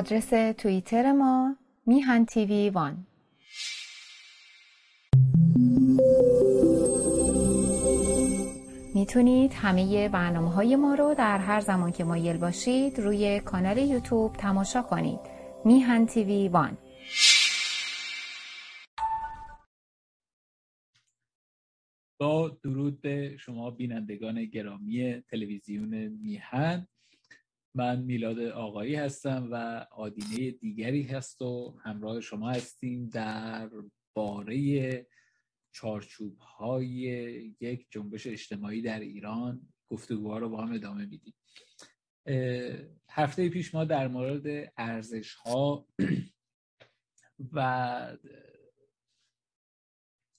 آدرس توییتر ما میهن تیوی وان. می‌تونید همه برنامه های ما رو در هر زمان که مایل باشید روی کانال یوتیوب تماشا کنید. میهن تیوی وان. با درود به شما بینندگان گرامی تلویزیون میهن. من میلاد آقایی هستم و آدینه دیگری هست و همراه شما هستیم در باره چارچوب های یک جنبش اجتماعی در ایران گفتگوها رو با هم ادامه میدیم. هفته پیش ما در مورد ارزش ها و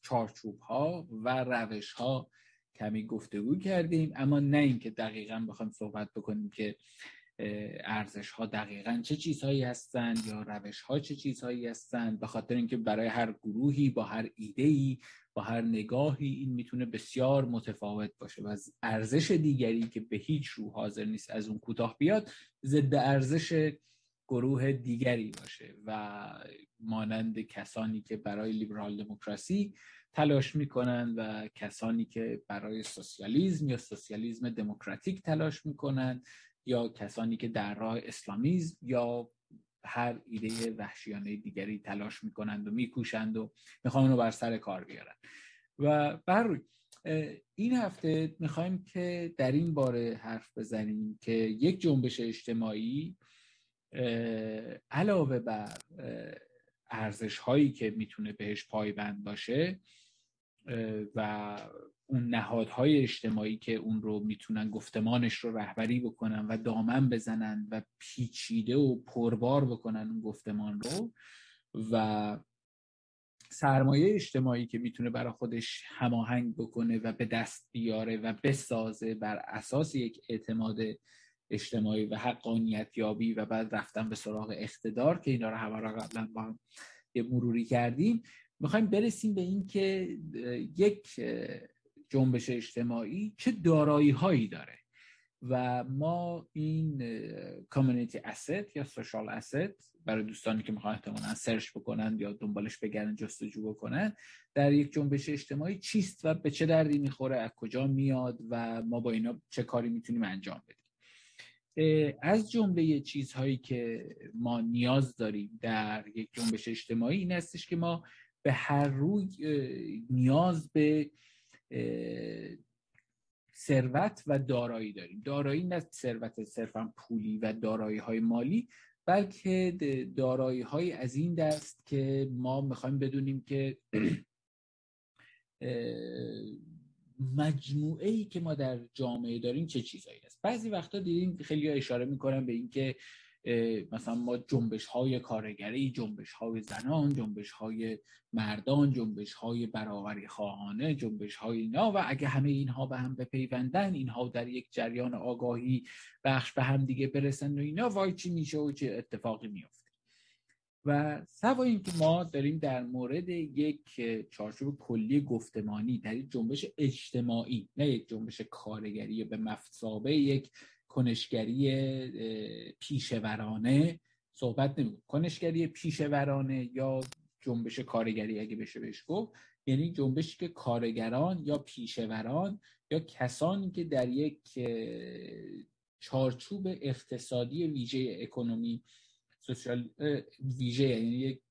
چارچوب ها و روش ها کمی گفتگو کردیم اما نه اینکه دقیقا بخوایم صحبت بکنیم که ارزش ها دقیقا چه چیزهایی هستند یا روش ها چه چیزهایی هستند به خاطر اینکه برای هر گروهی با هر ایده ای با هر نگاهی این می‌تونه بسیار متفاوت باشه. و ارزش دیگری که به هیچ رو حاضر نیست از اون کوتاه بیاد ضد ارزش گروه دیگری باشه و مانند کسانی که برای لیبرال دموکراسی تلاش می‌کنن و کسانی که برای سوسیالیزم یا سوسیالیزم دموکراتیک تلاش می‌کنن یا کسانی که در راه اسلامیزم یا هر ایده وحشیانه دیگری تلاش می‌کنند و میکوشند و می‌خوان رو بر سر کار بیارن. و بر این هفته می‌خوایم که در این باره حرف بزنیم که یک جنبش اجتماعی علاوه بر ارزش هایی که می‌تونه بهش پایبند باشه و اون نهادهای اجتماعی که اون رو می‌تونن گفتمانش رو رهبری بکنن و دامن بزنن و پیچیده و پربار بکنن اون گفتمان رو و سرمایه اجتماعی که می‌تونه برای خودش هماهنگ بکنه و به دست بیاره و بسازه بر اساس یک اعتماد اجتماعی و حقانیت یابی و بعد رفتن به سراغ اقتدار که اینا رو همه را قبلا با هم یه مروری کردیم. می‌خوایم برسیم به این که یک جنبش اجتماعی چه دارایی هایی داره. و ما این کامیونیتی اسید یا سوشال اسید برای دوستانی که می‌خوان احتمالا سرچ بکنن یا دنبالش بگردن جستجو بکنن در یک جنبش اجتماعی چیست و به چه دردی می‌خوره از کجا میاد و ما با اینا چه کاری می‌تونیم انجام بدیم. از جمله چیزهایی که ما نیاز داریم در یک جنبش اجتماعی این هستش که ما به هر روی نیاز به ثروت و دارایی داریم. دارایی نه ثروت صرفا پولی و دارایی های مالی بلکه دارایی های از این دست که ما می‌خوایم بدونیم که مجموعه ای که ما در جامعه داریم چه چیزایی است. بعضی وقتا دیدیم خیلی اشاره می‌کنن به اینکه مثلا ما جنبش های کارگری جنبش های زنان جنبش های مردان جنبش های برابری خواهانه جنبش های اینا و اگه همه اینها به هم بپیوندن اینها در یک جریان آگاهی بخش به هم دیگه برسن و اینا وای چی میشه و چه اتفاقی میفته و سوا اینکه ما داریم در مورد یک چارچوب کلی گفتمانی در یک جنبش اجتماعی نه یک جنبش کارگری به مفصابه یک کنشگری پیشورانه صحبت نمی کنشگری پیشورانه یا جنبش کارگری اگه بشه بهش گفت یعنی جنبشی که کارگران یا پیشوران یا کسانی که در یک چارچوب اقتصادی ویژه اکونومی سوشال ویژه یعنی یک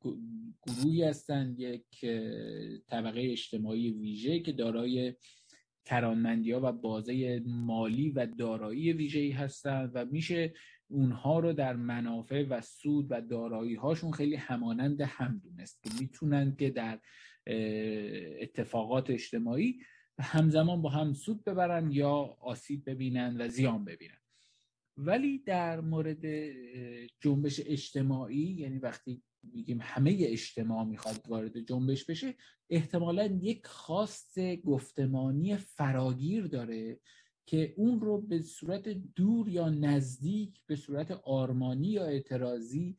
گروهی هستند یک طبقه اجتماعی ویژه که دارای کرانمندی ها و بازه مالی و دارایی ویژه‌ای هستند و میشه اونها رو در منافع و سود و دارایی هاشون خیلی همانند هم دونست که می‌تونن که در اتفاقات اجتماعی همزمان با هم سود ببرن یا آسیب ببینن و زیان ببینن. ولی در مورد جنبش اجتماعی یعنی وقتی میگیم همه اجتماع می‌خواد وارد جنبش بشه احتمالا یک خواست گفتمانی فراگیر داره که اون رو به صورت دور یا نزدیک به صورت آرمانی یا اعتراضی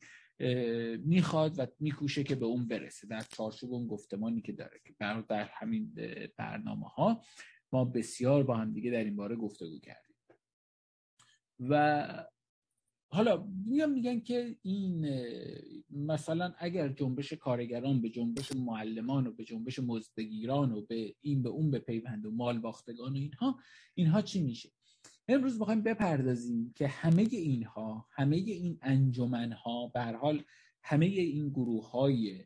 می‌خواد و میکوشه که به اون برسه در چارچوب اون گفتمانی که داره. که در همین برنامه ها ما بسیار با هم دیگه در این باره گفتگو کردیم. و حالا میان میگن که این مثلا اگر جنبش کارگران به جنبش معلمان و به جنبش مزدگیران و به این به اون به پیوند و مال باختگان و اینها اینها چی میشه؟ امروز می‌خوایم بپردازیم که همه اینها همه این انجمنها به حال همه این گروه های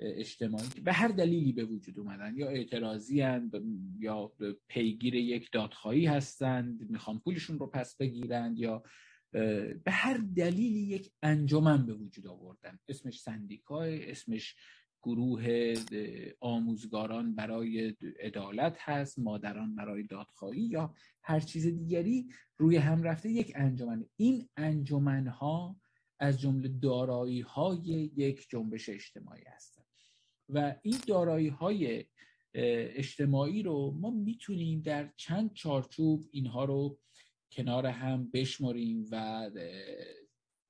اجتماعی به هر دلیلی به وجود اومدن یا اعتراضی هند یا پیگیر یک دادخواهی هستند می‌خوان پولشون رو پس بگیرند یا به هر دلیلی یک انجمن به وجود آوردن. اسمش سندیکای اسمش گروه آموزگاران برای عدالت هست مادران برای دادخواهی یا هر چیز دیگری روی هم رفته یک انجمن. این انجمن ها از جمله دارایی های یک جنبش اجتماعی هستند. و این دارایی های اجتماعی رو ما می‌تونیم در چند چارچوب اینها رو کنار هم بشماریم و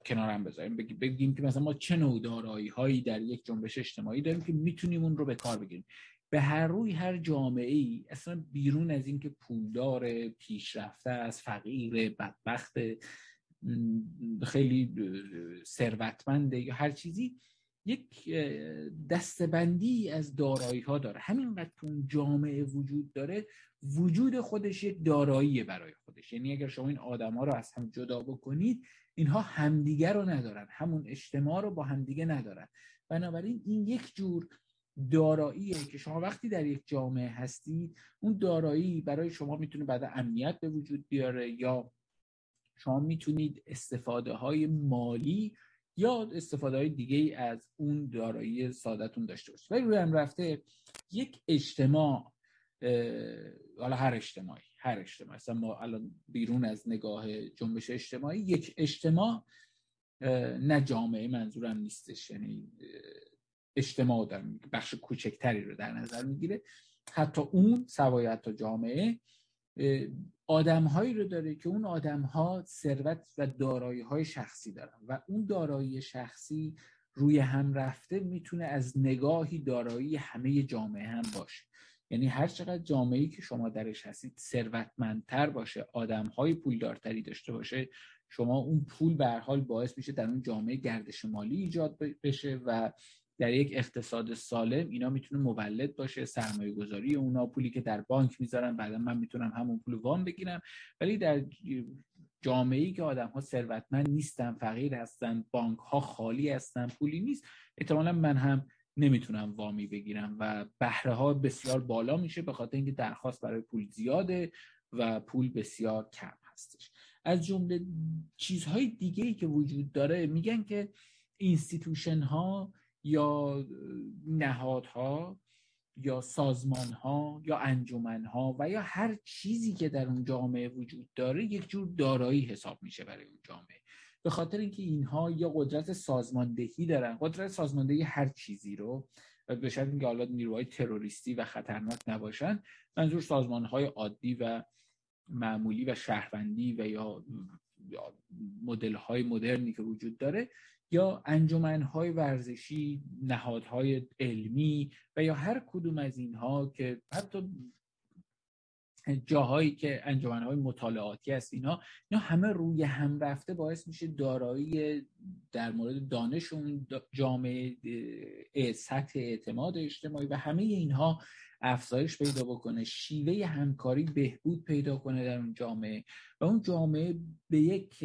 کنار هم بذاریم. بگیم که مثلا ما چه نوع دارایی هایی در یک جنبش اجتماعی داریم که می‌تونیم اون رو به کار بگیریم. به هر روی هر جامعه ای اصلا بیرون از اینکه پولدار پیشرفته از فقیر بدبخت خیلی ثروتمنده یا هر چیزی یک دستبندی از دارایی ها داره. همینقدر که اون جامعه وجود داره وجود خودش یک دارایی برای خودش. یعنی اگر شما این آدم ها رو از هم جدا بکنید اینها همدیگه رو ندارن. همون اجتماع رو با همدیگه ندارن. بنابراین این یک جور داراییه که شما وقتی در یک جامعه هستید اون دارایی برای شما می‌تونه بعد امنیت به وجود بیاره یا شما می‌تونید استفاده های مالی یا استفاده های دیگه از اون دارایی سادتون داشته باشید. ولی روی هم رفته یک اجتماع حالا هر اجتماعی هر اجتماع اصلا ما الان بیرون از نگاه جنبش اجتماعی یک اجتماع نه جامعه منظورم نیستش. یعنی اجتماع در بخش کوچکتری رو در نظر می‌گیره. حتی اون سوای حتی جامعه آدمهایی رو داره که اون آدمها ثروت و دارایی های شخصی دارن و اون دارایی شخصی روی هم رفته می‌تونه از نگاهی دارایی همه جامعه هم باشه. یعنی هر چقدر جامعه‌ای که شما درش هستید ثروتمندتر باشه آدمهای پولدارتری داشته باشه شما اون پول به حال باعث میشه در اون جامعه گردش مالی ایجاد بشه و در یک اقتصاد سالم اینا می‌تونه مولد باشه سرمایه گذاری اونا پولی که در بانک می‌ذارن بعدا من می‌تونم همون پول وام بگیرم. ولی در جامعه ای که آدم ها ثروتمند نیستن فقیر هستن بانک ها خالی هستن پولی نیست احتمالا من هم نمی‌تونم وامی بگیرم و بهره ها بسیار بالا میشه به خاطر اینکه درخواست برای پول زیاده و پول بسیار کم هستش. از جمله چیزهای دیگه ای که وجود داره میگن که institution ها یا نهادها یا سازمان ها یا انجمن ها و یا هر چیزی که در اون جامعه وجود داره یک جور دارایی حساب میشه برای اون جامعه. به خاطر اینکه اینها یا قدرت سازماندهی دارن. قدرت سازماندهی هر چیزی رو به شرط اینکه حالا نیروهای تروریستی و خطرناک نباشن منظور سازمان های عادی و معمولی و شهروندی و یا مدل های مدرنی که وجود داره یا انجمنهای ورزشی نهادهای علمی و یا هر کدوم از اینها که حتی جاهایی که انجمنهای مطالعاتی هست اینا اینا همه روی هم رفته باعث میشه دارایی در مورد دانش اون جامعه سطح اعتماد اجتماعی و همه اینها افزایش پیدا بکنه شیوه همکاری بهبود پیدا کنه در اون جامعه و اون جامعه به یک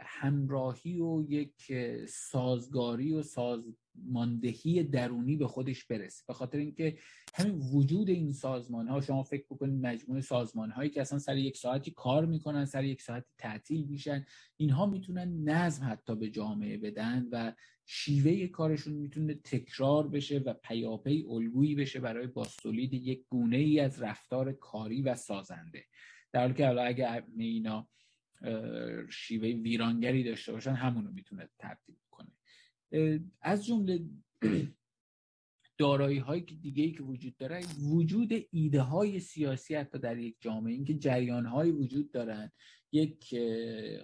همراهی و یک سازگاری و سازماندهی درونی به خودش برسه. به خاطر اینکه همین وجود این سازمان ها شما فکر بکنید مجموعه سازمان هایی که اصلا سر یک ساعتی کار می‌کنن سر یک ساعتی تعطیل میشن اینها می‌تونن نظم حتی به جامعه بدن و شیوه کارشون می‌تونه تکرار بشه و پیاپی الگویی بشه برای باستولید یک گونه ای از رفتار کاری و سازنده. در حالی که اگر اینا شیوه ویرانگری داشته باشن همونو می‌تونه تبدیل کنه. از جمله دارایی های دیگه ای که وجود داره وجود ایده های سیاسی حتی در یک جامعه اینکه جریان های وجود دارن یک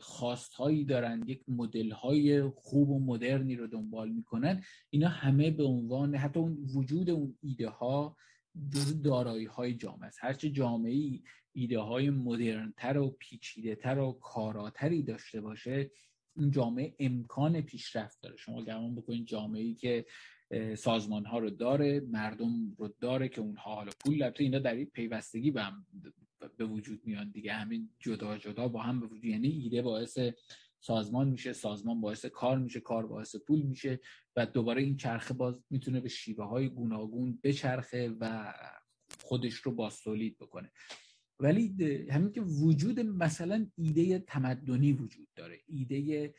خواست هایی دارن یک مدل های خوب و مدرنی رو دنبال می‌کنن اینا همه به عنوان حتی اون وجود اون ایده ها جز دارایی های جامعه است. هرچه جامعه ای ایده های مدرنتر و پیچیده تر و کاراتری داشته باشه این جامعه امکان پیشرفت داره. شما گمان بکنید جامعه ای که سازمان ها رو داره مردم رو داره که اونها حالا پول البته اینا در این پیوستگی به هم به وجود میان دیگه. همین جدا جدا با هم به وجود یعنی ایده باعث سازمان میشه سازمان باعث کار میشه کار باعث پول میشه و دوباره این چرخه باز می‌تونه به شیوه های گوناگون بچرخه و خودش رو باز بکنه. ولی همین که وجود مثلا ایده تمدنی وجود داره. ایده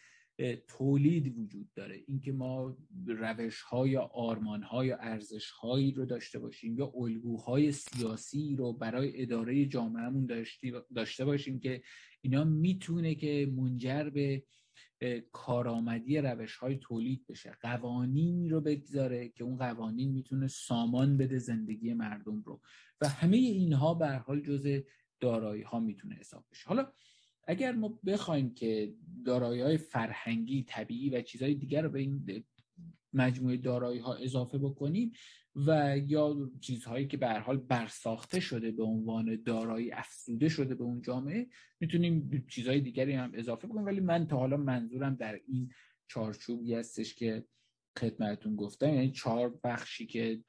تولید وجود داره. اینکه ما روش های یا آرمان های یا ارزش هایی رو داشته باشیم یا الگوهای سیاسی رو برای اداره جامعهمون داشته باشیم که اینا می‌تونه که منجر به کارآمدی روش های تولید بشه. قوانینی رو بگذاره که اون قوانین می‌تونه سامان بده زندگی مردم رو. و همه اینها به حال جز دارایی ها می‌تونه حساب بشه. حالا اگر ما بخوایم که دارایی های فرهنگی طبیعی و چیزهای دیگر رو به این مجموعه دارایی ها اضافه بکنیم و یا چیزهایی که به حال برساخته شده به عنوان دارایی افزوده شده به اون جامعه می‌تونیم چیزهای دیگری هم اضافه بکنیم. ولی من تا حالا منظورم در این چارچوبی هستش که خدمتتون گفتم یعنی چهار بخشی که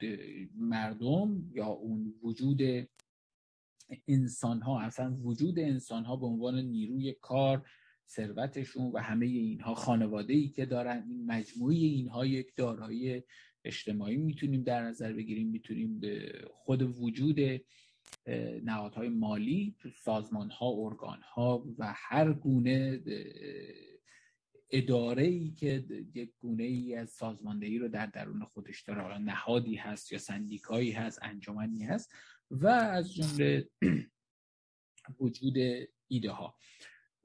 مردم یا اون وجود انسان ها اصلا وجود انسان ها به عنوان نیروی کار ثروتشون و همه اینها خانواده ای که دارن این مجموعه اینها یک دارایی اجتماعی می‌تونیم در نظر بگیریم می‌تونیم به خود وجود نهادهای مالی سازمان ها ارگان ها و هر گونه اداره ای که یک گونه ای از سازماندهی رو در درون خودش داره حالا نهادی هست یا سندیکایی هست انجمنی هست و از جمله وجود ایده ها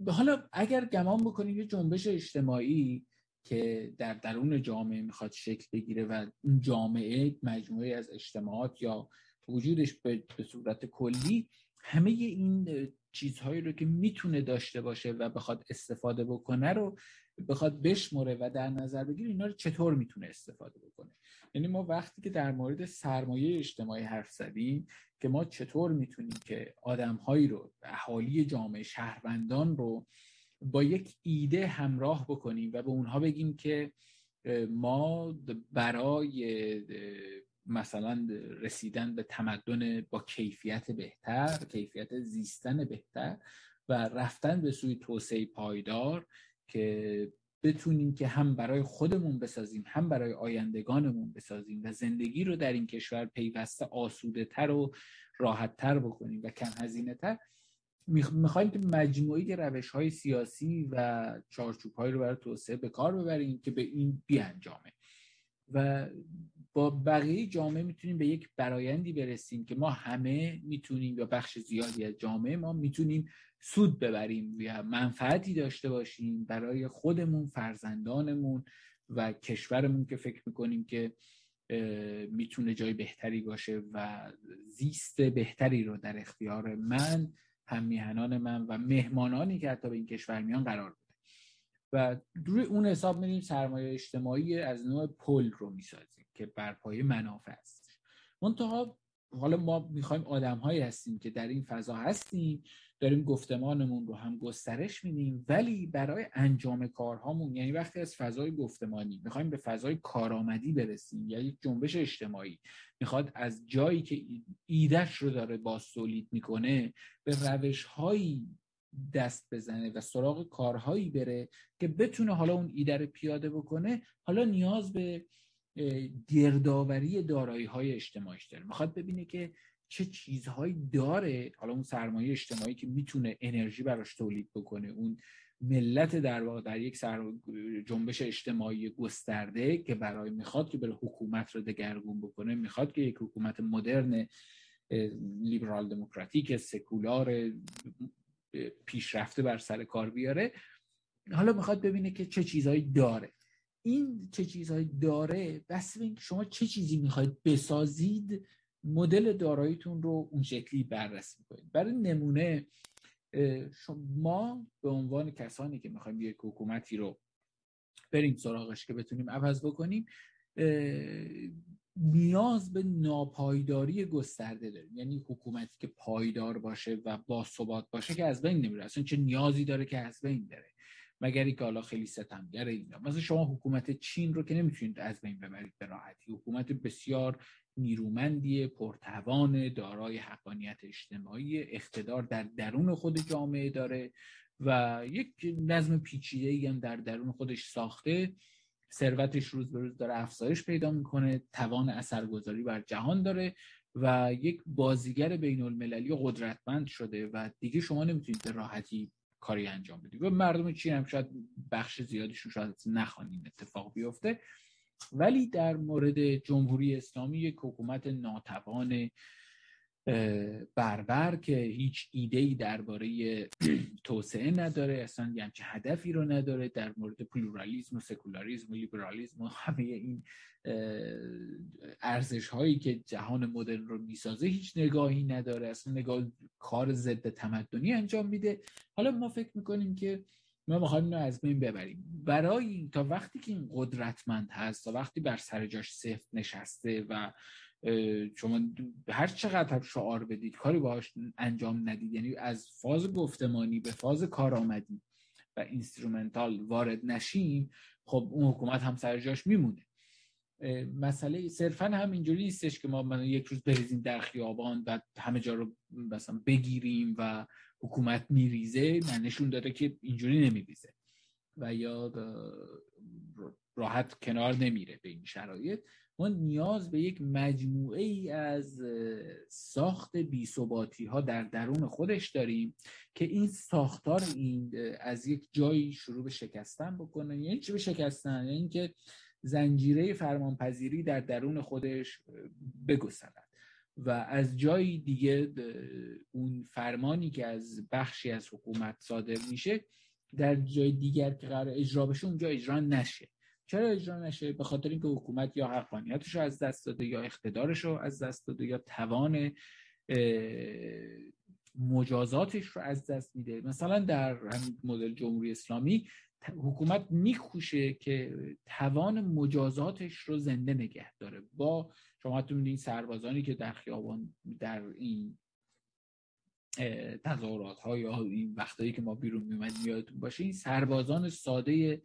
حالا اگر گمان بکنیم یه جنبش اجتماعی که در درون جامعه می‌خواد شکل بگیره و اون جامعه مجموعه از اجتماعات یا وجودش به صورت کلی همه این چیزهایی رو که می‌تونه داشته باشه و بخواد استفاده بکنه رو بخواد بشمره و در نظر بگیره اینا رو چطور می‌تونه استفاده بکنه؟ یعنی ما وقتی که در مورد سرمایه اجتماعی حرف زدیم که ما چطور می‌تونیم که آدمهایی رو اهالی جامعه شهروندان رو با یک ایده همراه بکنیم و به اونها بگیم که ما برای مثلا رسیدن به تمدن با کیفیت بهتر کیفیت زیستن بهتر و رفتن به سوی توسعه پایدار که بتونیم که هم برای خودمون بسازیم هم برای آیندگانمون بسازیم و زندگی رو در این کشور پیوسته آسوده تر و راحت تر بکنیم و کم هزینه تر می‌خوایم که مجموعه روش های سیاسی و چارچوب های رو برای توسعه به کار ببریم که به این بیانجامه. و با بقیه جامعه می‌تونیم به یک برایندی برسیم که ما همه می‌تونیم یا بخش زیادی از جامعه ما می‌تونیم سود ببریم یا منفعتی داشته باشیم برای خودمون فرزندانمون و کشورمون که فکر می‌کنیم که می‌تونه جای بهتری باشه و زیست بهتری رو در اختیار من هم میهنان من و مهمانانی که حتی به این کشور میان قرار بده. و روی اون حساب میریم سرمایه اجتماعی از نوع پل رو می‌سازیم که بر پایه منافع است. منتها حالا ما می‌خوایم آدم هایی هستیم که در این فضا هستیم داریم گفتمانمون رو هم گسترش میدیم ولی برای انجام کارهامون یعنی وقتی از فضای گفتمانی می‌خوایم به فضای کارآمدی برسیم یا یک جنبش اجتماعی می‌خواد از جایی که ایدش رو داره تولید می‌کنه به روش هایی دست بزنه و سراغ کارهایی بره که بتونه حالا اون ایده رو پیاده بکنه حالا نیاز به گردآوری دارایی های اجتماعیش داره. می‌خواد ببینه که چه چیزهایی داره حالا اون سرمایه اجتماعی که می‌تونه انرژی براش تولید بکنه اون ملت در واقع در یک سر جنبش اجتماعی گسترده که برای می‌خواد که بره حکومت رو دگرگون بکنه می‌خواد که یک حکومت مدرن لیبرال دموکراتیک سکولار پیشرفته بر سر کار بیاره. حالا می‌خواد ببینه که چه چیزهایی داره. این چه چیزهایی داره بس شما چه چیزی می‌خواید بسازید مدل داراییتون رو اون شکلی بررسی کنید. برای نمونه ما به عنوان کسانی که می‌خوایم یک حکومتی رو بریم سراغش که بتونیم عوض بکنیم نیاز به ناپایداری گسترده داریم. یعنی حکومتی که پایدار باشه و با ثبات باشه که از بین نمیره. اصلا چه نیازی داره که از بین بره؟ مگر که حالا خیلی ستمگره اینا. مثلا شما حکومت چین رو که نمی‌تونید از بین ببرید به راحتی. حکومت بسیار نیرومندی پرتوان دارای حقانیت اجتماعی اقتدار در درون خود جامعه داره و یک نظم پیچیده هم در درون خودش ساخته. ثروتش روز به روز داره افزایش پیدا می‌کنه توان اثرگذاری بر جهان داره و یک بازیگر بین المللی قدرتمند شده و دیگه شما نمی‌تونید به راحتی کاری انجام بدید. و مردم چین هم شاید بخش زیادیشون شاید نخوان این اتفاق بیفته. ولی در مورد جمهوری اسلامی یک حکومت ناتوان بربر که هیچ ایده ای درباره توسعه نداره اصلا یه همچه هدفی رو نداره در مورد پلورالیزم و سکولاریزم و لیبرالیزم و همه این ارزش هایی که جهان مدرن رو می‌سازه هیچ نگاهی نداره. اصلا نگاه کار ضد تمدنی انجام میده. حالا ما فکر می‌کنیم که ما می‌خوایم اینو از بین ببریم. برای تا وقتی که این قدرتمند هست تا وقتی بر سر جاش سفت نشسته و شما هر چقدر شعار بدید کاری باهاش انجام ندید یعنی از فاز گفتمانی به فاز کارآمدی و instrumental وارد نشیم خب اون حکومت هم سر جاش میمونه. مسئله صرفا هم اینجوری نیستش که ما من یک روز بریزیم در خیابان و همه جا رو مثلا بگیریم و حکومت میریزه نشون داده که اینجوری نمیریزه و یا راحت کنار نمیره به این شرایط. ما نیاز به یک مجموعه ای از ساخت بیثباتی ها در درون خودش داریم که این ساختار این از یک جایی شروع به شکستن بکنه. یعنی چی به شکستن؟ یعنی که زنجیره فرمانپذیری در درون خودش بگسلد و از جایی دیگه اون فرمانی که از بخشی از حکومت صادر میشه در جای دیگر که قرار اجرا بشه اونجا اجرا نشه. چرا اجرا نشه؟ به خاطر اینکه حکومت یا حقانیتش رو از دست داده یا اقتدارش رو از دست داده یا توان مجازاتش رو از دست میده. مثلا در همین مدل جمهوری اسلامی حکومت میکوشه که توان مجازاتش رو زنده نگه داره. با شما تو این سربازانی که در خیابان در این تظاهرات ها یا این وقتایی که ما بیرون میومد یادتون باشه این سربازان ساده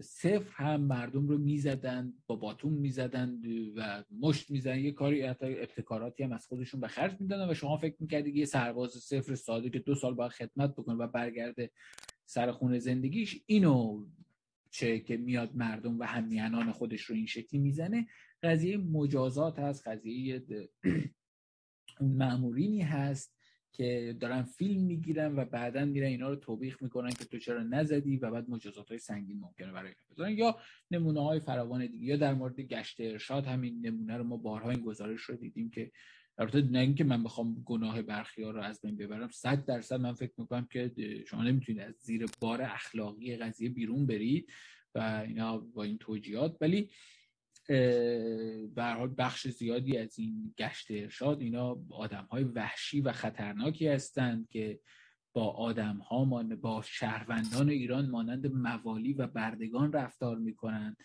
صفر هم مردم رو می‌زدن با باتون می‌زدن و مشت می‌زدن. یه کاری حتی ابتکاراتی هم از خودشون به خرج می‌دادن و شما فکر می‌کردید یه سرباز صفر ساده که دو سال باید خدمت بکنه و برگرده سر خونه زندگیش اینو چه که میاد مردم و همیانان خودش رو این شکلی می‌زنه قضیه مجازات هست قضیه معمورینی هست که دارن فیلم می‌گیرن و بعدا میرن اینا رو توبیخ می‌کنن که تو چرا نزدی و بعد مجازات های سنگین ممکنه برای بذارن. یا نمونه های فراوان دیگه یا در مورد گشت ارشاد همین نمونه رو ما بارها این گزارش رو دیدیم که البته نه اینکه من بخوام گناه برخی ها رو از بین ببرم صد درصد من فکر می‌کنم که شما نمی‌تونید از زیر بار اخلاقی قضیه بیرون برید و اینا با این توجیهات. ولی به بخش زیادی از این گشت ارشاد اینا آدم های وحشی و خطرناکی هستند که با آدم ها با شهروندان ایران مانند موالی و بردگان رفتار می‌کنند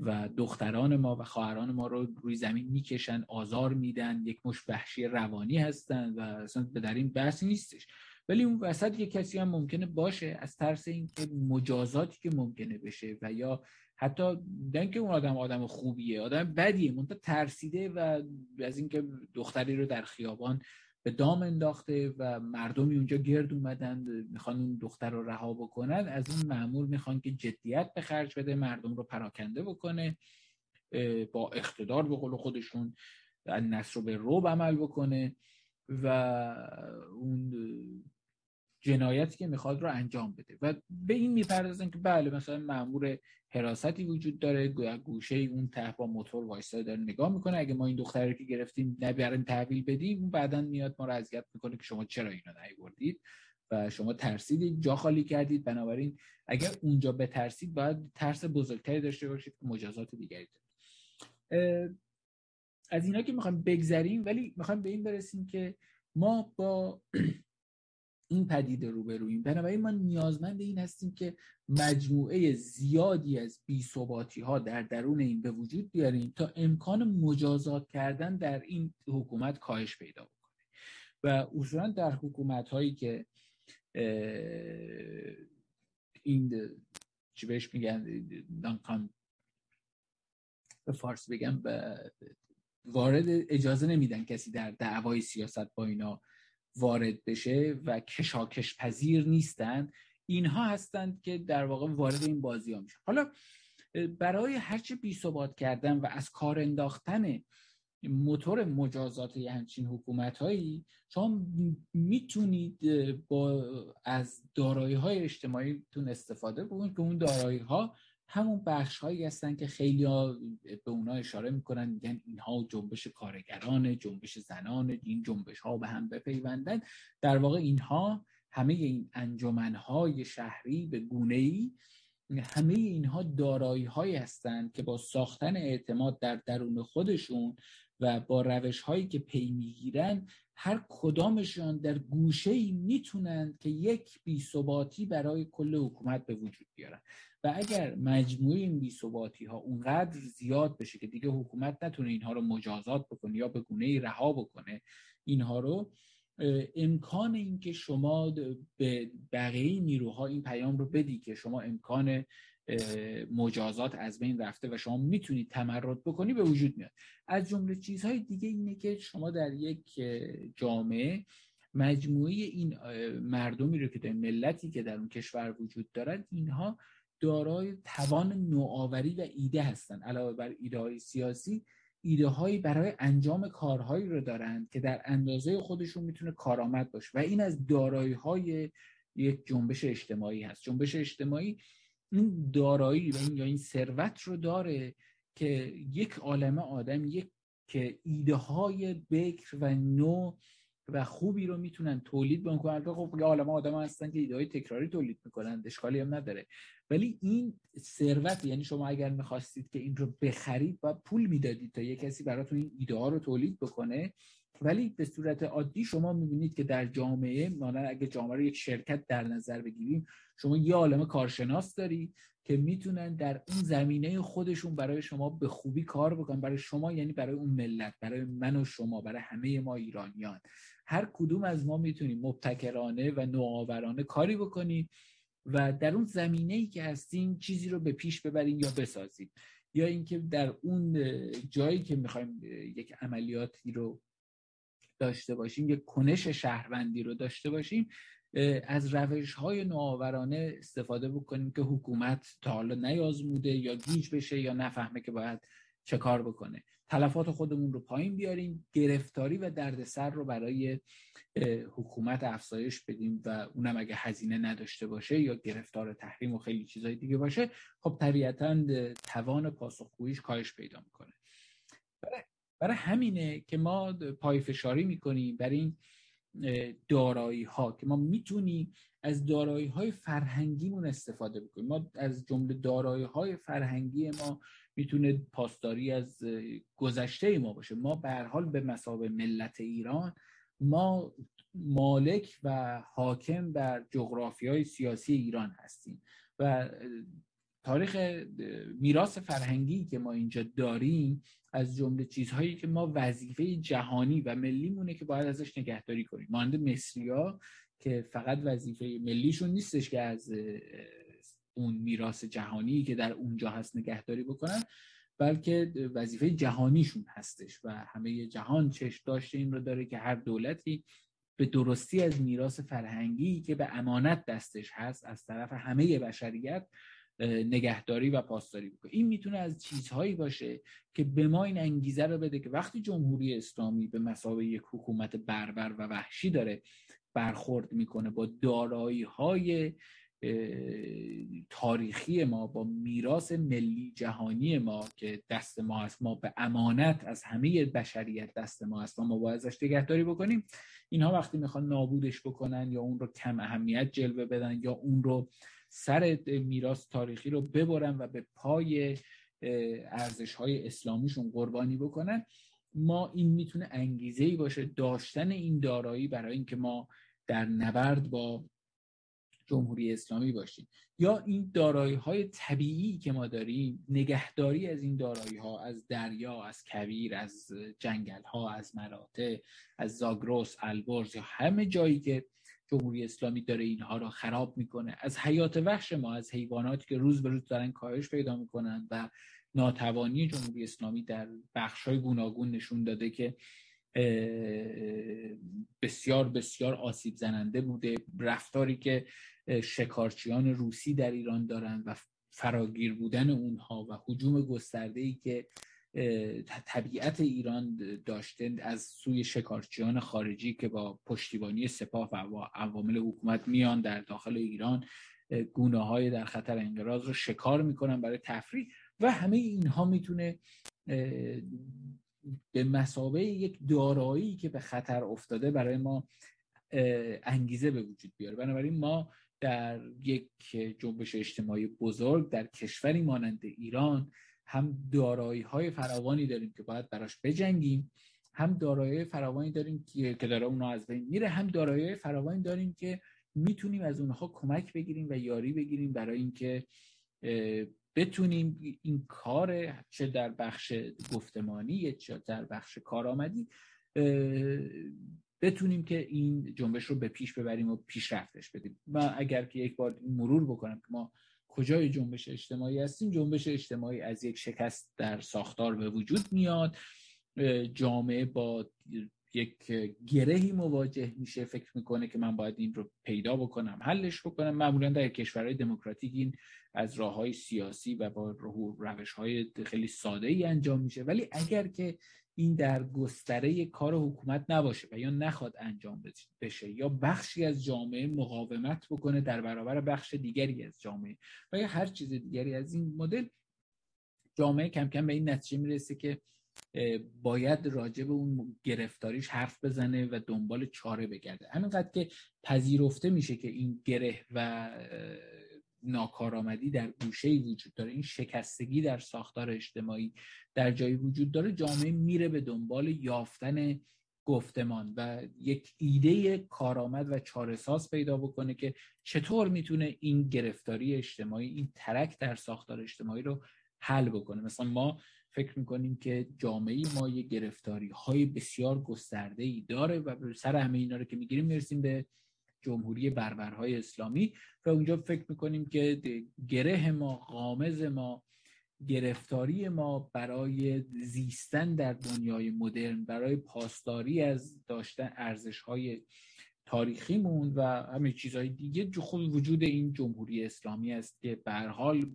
و دختران ما و خواهران ما رو روی زمین می‌کشن آزار میدن یک مش وحشی روانی هستند و اصلا به در این بحث نیستش. ولی اون وسط یک کسی هم ممکنه باشه از ترس اینکه مجازاتی که ممکنه بشه و یا حتی نه که اون آدم آدم خوبیه آدم بدیه منتها ترسیده و از اینکه دختری رو در خیابان به دام انداخته و مردمی اونجا گرد اومدن می‌خوان اون دختر رو رها بکنن از اون معمول می‌خوان که جدیت به خرج بده مردم رو پراکنده بکنه با اقتدار به قول خودشون نصر رو به روب عمل بکنه و اون جنایتی که می‌خواد رو انجام بده. و به این می‌پردازن که بله مثلا مامور حراستی وجود داره گوشه اون ته با موتور وایسا داره نگاه می‌کنه. اگه ما این دختر که گرفتیم نبریم تحویل بدیم اون بعدا میاد ما رو اذیت می‌کنه که شما چرا اینو نیوردید؟ و شما ترسیدید جا خالی کردید. بنابراین اگر اونجا بترسید باید ترس بزرگتری داشته باشید که مجازات دیگری دارید. از اینا که می‌خوایم بگذریم ولی می‌خوایم به این برسیم که ما با این پدیده رو برویم بنابراین ما نیازمند این هستیم که مجموعه زیادی از بیثباتی ها در درون این به وجود بیاریم تا امکان مجازات کردن در این حکومت کاهش پیدا بکنه. و اصولا در حکومت هایی که این چی بهش میگن به فارسی بگم وارد اجازه نمیدن کسی در دعوای سیاست با اینا وارد بشه و کشاکش پذیر نیستند اینها هستند که در واقع وارد این بازی ها میشن. حالا برای هرچه بی ثبات کردن و از کار انداختن موتور مجازات همچین حکومت هایی شما می‌تونید با از دارایی های اجتماعیتون استفاده بکنید که اون دارایی ها همون بخش هایی هستن که خیلی ها به اونا اشاره می‌کنن میگن اینها جنبش کارگران جنبش زنان این جنبش ها به هم بپیوندن. در واقع اینها همه این انجمن های شهری به گونه ای همه اینها دارایی هایی هستند که با ساختن اعتماد در درون خودشون و با روش هایی که پی می‌گیرن هر کدامشان در گوشه ای می‌تونند که یک بیثباتی برای کل حکومت به وجود بیارن. و اگر مجموعه این بیثباتی ها اونقدر زیاد بشه که دیگه حکومت نتونه اینها رو مجازات بکنه یا به گونه ای رها بکنه اینها رو امکان اینکه شما به بقیه نیروها این پیام رو بدی که شما امکان مجازات از بین رفته و شما می‌تونید تمرد بکنی به وجود میاد. از جمله چیزهای دیگه اینه که شما در یک جامعه مجموعه این مردمی رو که در ملتی که در اون کشور وجود دارد اینها دارای توان نوآوری و ایده هستند. علاوه بر ایده های سیاسی ایده هایی برای انجام کارهایی رو دارند که در اندازه خودشون می‌تونه کارآمد باشه. و این از دارایی های یک جنبش اجتماعی هست. جنبش اجتماعی این دارایی و این یا این ثروت رو داره که یک عالم آدم یک که ایده های بکر و نو و خوبی رو می‌تونن تولید بکنن. خب یه عالم آدم هستن که ایده تکراری تولید می‌کنن اشکالی هم نداره. ولی این ثروت یعنی شما اگر می‌خواستید که این رو بخرید و پول می‌دادید تا یه کسی براتون این ایده ها رو تولید بکنه. ولی به صورت عادی شما می‌بینید که در جامعه مانند اگه جامعه رو یک شرکت در نظر بگیریم شما یه عالم کارشناس داری که می‌تونن در اون زمینه خودشون برای شما به خوبی کار بکنن. برای شما یعنی برای اون ملت برای من و شما برای همه ما ایرانیان. هر کدوم از ما می‌تونیم مبتکرانه و نوآورانه کاری بکنیم و در اون زمینه ای که هستیم چیزی رو به پیش ببریم یا بسازیم یا اینکه در اون جایی که می‌خوایم یک عملیاتی رو داشته باشیم یک کنش شهروندی رو داشته باشیم از روش های نوآورانه استفاده بکنیم که حکومت تا حالا نیازموده یا گیج بشه یا نفهمه که باید چه کار بکنه. تلفات خودمون رو پایین بیاریم گرفتاری و دردسر رو برای حکومت افزایش بدیم و اونم اگه هزینه نداشته باشه یا گرفتار تحریم و خیلی چیزهای دیگه باشه خب طبیعتا توان پاسخگوییش کاهش پیدا می‌کنه. برای همینه که ما پای فشاری می‌کنیم برای این دارایی ها که ما می‌تونیم از دارایی های فرهنگیمون استفاده بکنیم. ما از جمله دارایی های فرهنگی ما می‌تونه پاسداری از گذشته ما باشه. ما به حال به مسابه ملت ایران ما مالک و حاکم بر جغرافی های سیاسی ایران هستیم و تاریخ میراث فرهنگی که ما اینجا داریم از جمله چیزهایی که ما وظیفه جهانی و ملی مونه که باید ازش نگهداری کنیم. مانند مصریا که فقط وظیفه ملیشون نیستش که از اون میراث جهانی که در اونجا هست نگهداری بکنن بلکه وظیفه جهانیشون هستش و همه جهان چشم داشته این رو داره که هر دولتی به درستی از میراث فرهنگی که به امانت دستش هست از طرف همه بشریت نگهداری و پاسداری بکنه. این می‌تونه از چیزهایی باشه که به ما این انگیزه رو بده که وقتی جمهوری اسلامی به مسابقه یک حکومت بربر و وحشی داره برخورد می‌کنه با دارایی های تاریخی ما با میراث ملی جهانی ما که دست ما هست ما به امانت از همه بشریت دست ما هست و ما باید ازش نگهداری بکنیم اینها وقتی می‌خوان نابودش بکنن یا اون رو کم اهمیت جلوه بدن یا اون رو سر میراث تاریخی رو ببرن و به پای ارزش های اسلامیشون قربانی بکنن. ما این می‌تونه انگیزه ای باشه داشتن این دارایی برای اینکه ما در نبرد با جمهوری اسلامی باشیم. یا این دارایی های طبیعی که ما داریم نگهداری از این دارایی ها از دریا از کویر از جنگل ها از مراتع از زاگروس البرز یا همه جایی که جمهوری اسلامی داره اینها را خراب می‌کنه. از حیات وحش ما از حیواناتی که روز به روز دارن کاهش پیدا می‌کنن و ناتوانی جمهوری اسلامی در بخش های گوناگون نشون داده که بسیار بسیار آسیب زننده بوده. رفتاری که شکارچیان روسی در ایران دارند و فراگیر بودن اونها و حجوم گسترده ای که طبیعت ایران داشته از سوی شکارچیان خارجی که با پشتیبانی سپاه و عوامل حکومت میان در داخل ایران گونه های در خطر انقراض رو شکار می‌کنن برای تفریح و همه اینها می‌تونه به مسابه یک دارایی که به خطر افتاده برای ما انگیزه به وجود بیاره. بنابراین ما در یک جنبش اجتماعی بزرگ در کشوری مانند ایران هم دارایی های فراوانی داریم که باید براش بجنگیم هم دارایی فراوانی داریم که داره اونها از بین میره هم دارایی فراوانی داریم که می‌تونیم از اونها کمک بگیریم و یاری بگیریم برای اینکه بتونیم این کار چه در بخش گفتمانی چه در بخش کارآمدی بتونیم که این جنبش رو به پیش ببریم و پیشرفتش بدیم. و اگر که یک بار مرور بکنم که ما کجای جنبش اجتماعی هستیم؟ جنبش اجتماعی از یک شکست در ساختار به وجود میاد. جامعه با یک گرهی مواجه میشه فکر می‌کنه که من باید این رو پیدا بکنم حلش بکنم. معمولا در کشورهای دموکراتیک این از راه های سیاسی و با روش های خیلی ساده ای انجام میشه. ولی اگر که این در گستره کار حکومت نباشه و یا نخواد انجام بشه یا بخشی از جامعه مقاومت بکنه در برابر بخش دیگری از جامعه و یا هر چیز دیگری. از این مدل جامعه کم کم به این نتیجه می‌رسه که باید راجع به اون گرفتاریش حرف بزنه و دنبال چاره بگرده. همینقدر که پذیرفته میشه که این گره و ناکارآمدی در گوشه وجود داره. این شکستگی در ساختار اجتماعی در جایی وجود داره جامعه میره به دنبال یافتن گفتمان و یک ایده کارآمد و چارهساز پیدا بکنه که چطور می‌تونه این گرفتاری اجتماعی این ترک در ساختار اجتماعی رو حل بکنه. مثلا ما فکر می‌کنیم که جامعه ما یه گرفتاری های بسیار گسترده ای داره و سر همه اینا رو که می‌گیریم می‌رسیم به جمهوری بربرهای اسلامی و اونجا فکر می‌کنیم که گره ما قامز ما گرفتاری ما برای زیستن در دنیای مدرن برای پاسداری از داشتن ارزش های تاریخیمون و همه چیزهای دیگه خود وجود این جمهوری اسلامی است که به حال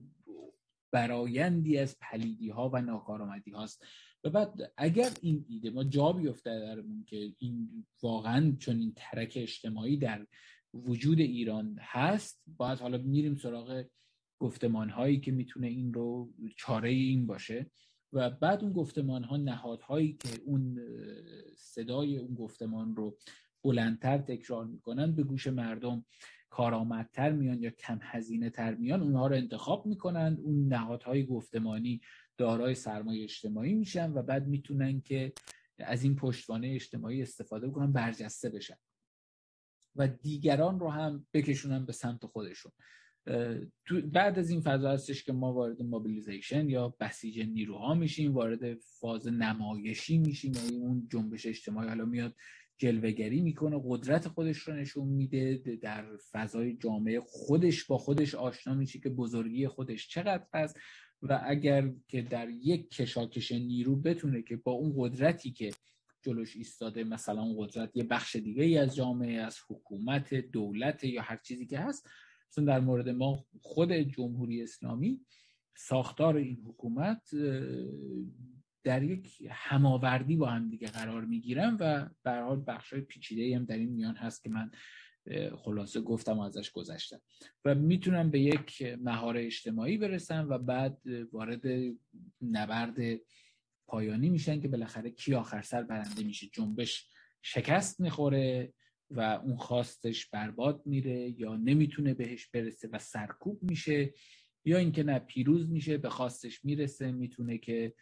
برایندی از پلیدی ها و ناکارآمدی هاست. و بعد اگر این ایده ما جا بیفته درمون که این واقعا چون این ترک اجتماعی در وجود ایران هست باید حالا میریم سراغ گفتمان هایی که می‌تونه این رو چاره این باشه. و بعد اون گفتمان ها نهادهایی که اون صدای اون گفتمان رو بلندتر تکرار می‌کنن به گوش مردم کارآمدتر میان یا کم هزینه تر میان اونها رو انتخاب می‌کنن اون نهادهای گفتمانی دارای سرمایه اجتماعی میشن و بعد می‌تونن که از این پشتوانه اجتماعی استفاده بکنن برجسته بشن. و دیگران رو هم بکشونن به سمت خودشون. بعد از این فضا هستش که ما وارد موبیلیزیشن یا بسیج نیروها میشیم وارد فاز نمایشی میشیم یعنی اون جنبش اجتماعی حالا میاد جلوگری می‌کنه قدرت خودش رو نشون میده در فضای جامعه خودش با خودش آشنا میشه که بزرگی خودش چقدر هست. و اگر که در یک کشاکش نیرو بتونه که با اون قدرتی که جلوش ایستاده مثلا اون قدرت یه بخش دیگه ای از جامعه از حکومت دولت یا هر چیزی که هست مثلا در مورد ما خود جمهوری اسلامی ساختار این حکومت در یک هماوردی با هم دیگه قرار می‌گیرن و به حال بخش های پیچیده هم در این میان هست که من خلاصه گفتم و ازش گذشتم. و می‌تونم به یک مهار اجتماعی برسم و بعد وارد نبرد پایانی میشن که بالاخره کی آخر سر برنده میشه. جنبش شکست می‌خوره و اون خواستش برباد میره یا نمی‌تونه بهش برسه و سرکوب میشه یا اینکه نه پیروز میشه به خواستش می‌رسه می‌تونه که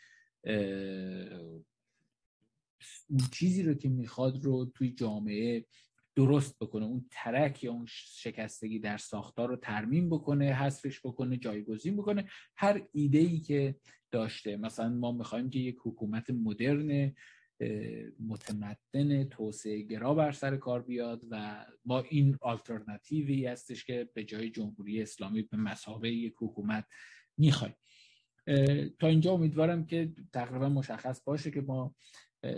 اون چیزی رو که می‌خواد رو توی جامعه درست بکنه اون ترک یا اون شکستگی در ساختار رو ترمیم بکنه حذفش بکنه جایگزین بکنه هر ایده ای که داشته. مثلا ما می‌خوایم که یک حکومت مدرن متمدن توسعه گرا بر سر کار بیاد و با این آلترناتیوی هستش که به جای جمهوری اسلامی به مسابقه یک حکومت می‌خوایم. تا اینجا امیدوارم که تقریبا مشخص باشه که ما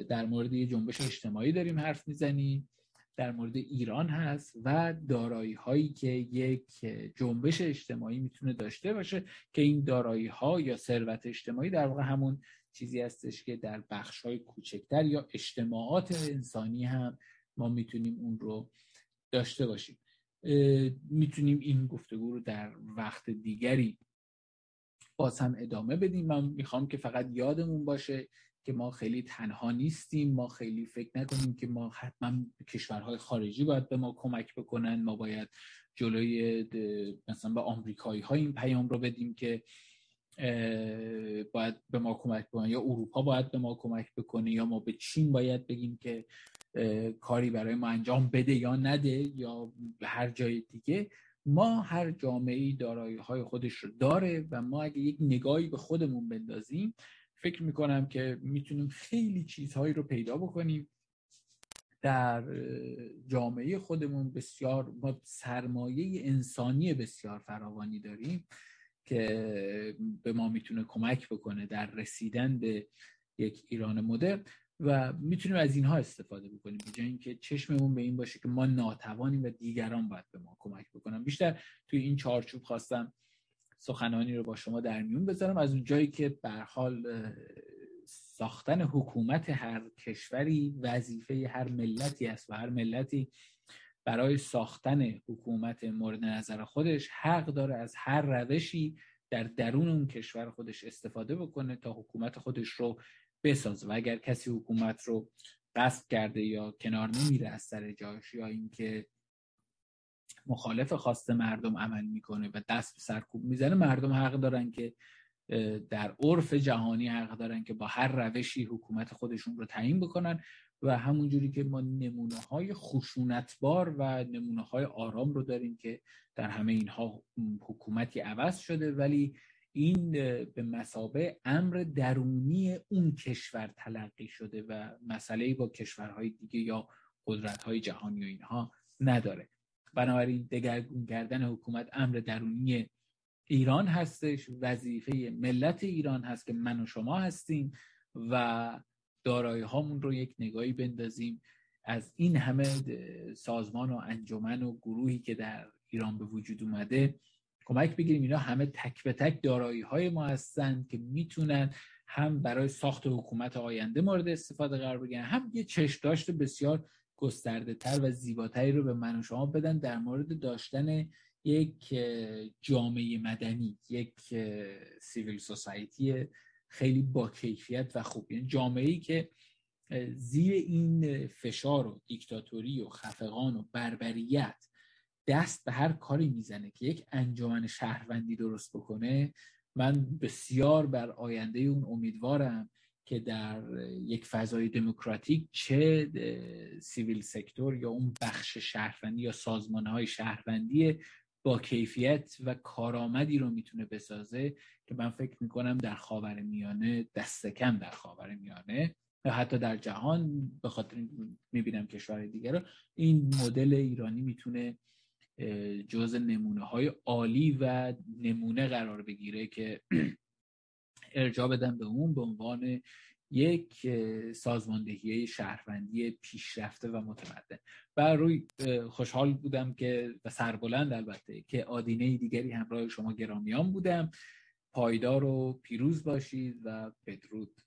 در مورد یه جنبش اجتماعی داریم حرف می‌زنیم. در مورد ایران هست و دارایی هایی که یک جنبش اجتماعی می‌تونه داشته باشه که این دارایی ها یا ثروت اجتماعی در واقع همون چیزی هستش که در بخش های کوچکتر یا اجتماعات انسانی هم ما می‌تونیم اون رو داشته باشیم. می‌تونیم این گفتگو رو در وقت دیگری باز هم ادامه بدیم. من می‌خوام که فقط یادمون باشه که ما خیلی تنها نیستیم ما خیلی فکر نکنیم که ما حتما کشورهای خارجی باید به ما کمک بکنن. ما باید جلوی مثلا به آمریکایی ها این پیام رو بدیم که باید به ما کمک بکنن. یا اروپا باید به ما کمک بکنه. یا ما به چین باید بگیم که کاری برای ما انجام بده یا نده یا به هر جای دیگه. ما هر جامعه دارایی های خودش رو داره و ما اگه یک نگاهی به خودمون بندازیم فکر می‌کنم که می‌تونیم خیلی چیزهایی رو پیدا بکنیم در جامعه خودمون. بسیار ما سرمایه انسانی بسیار فراوانی داریم که به ما می‌تونه کمک بکنه در رسیدن به یک ایران مدرن و می‌تونیم از اینها استفاده بکنیم. به جای اینکه چشممون به این باشه که ما ناتوانیم و دیگران باید به ما کمک بکنن. بیشتر توی این چارچوب خواستم سخنانی رو با شما در میون بذارم. از اون جایی که به حال ساختن حکومت هر کشوری وظیفه هر ملتی است و هر ملتی برای ساختن حکومت مورد نظر خودش حق داره از هر روشی در درون اون کشور خودش استفاده بکنه تا حکومت خودش رو بسازه. و اگر کسی حکومت رو قصد کرده یا کنار نمیره از سر جاش یا اینکه مخالف خواست مردم عمل می‌کنه و دست به سرکوب می‌زنه. مردم حق دارن که در عرف جهانی حق دارن که با هر روشی حکومت خودشون رو تعیین بکنن و همونجوری که ما نمونه های خشونتبار و نمونه های آرام رو داریم که در همه اینها حکومتی عوض شده. ولی این به مسابه امر درونی اون کشور تلقی شده و مسئله با کشورهای دیگه یا قدرت‌های جهانی و اینها نداره. بنابراین دگرگون کردن حکومت امر درونی ایران هستش وظیفه ملت ایران هست که من و شما هستیم و دارایی هامون رو یک نگاهی بندازیم. از این همه سازمان و انجمن و گروهی که در ایران به وجود اومده کمک بگیریم. اینا همه تک به تک دارایی های ما هستند که می‌تونن هم برای ساخت حکومت آینده مورد استفاده قرار بگیرن هم یه چشم داشت بسیار گسترده تر و زیباتری رو به من و شما بدن در مورد داشتن یک جامعه مدنی یک سیویل سوسایتی خیلی با کیفیت و خوب. یعنی جامعه ای که زیر این فشار و دیکتاتوری و خفقان و بربریت دست به هر کاری می‌زنه که یک انجمن شهروندی درست بکنه من بسیار بر آینده اون امیدوارم که در یک فضای دموکراتیک چه سیویل سکتور یا اون بخش شهروندی یا سازمان های شهروندی با کیفیت و کارآمدی رو می‌تونه بسازه که من فکر می‌کنم در خاور میانه دست کم در خاور میانه و حتی در جهان به خاطر می‌بینم کشور دیگر رو این مدل ایرانی می‌تونه جز نمونه های عالی و نمونه قرار بگیره که ارجاع بدن به اون به عنوان یک سازماندهی شهروندی پیشرفته و متمدن. و روی خوشحال بودم که و سربلند البته که آدینه دیگری همراه شما گرامیان بودم. پایدار و پیروز باشید و بدرود.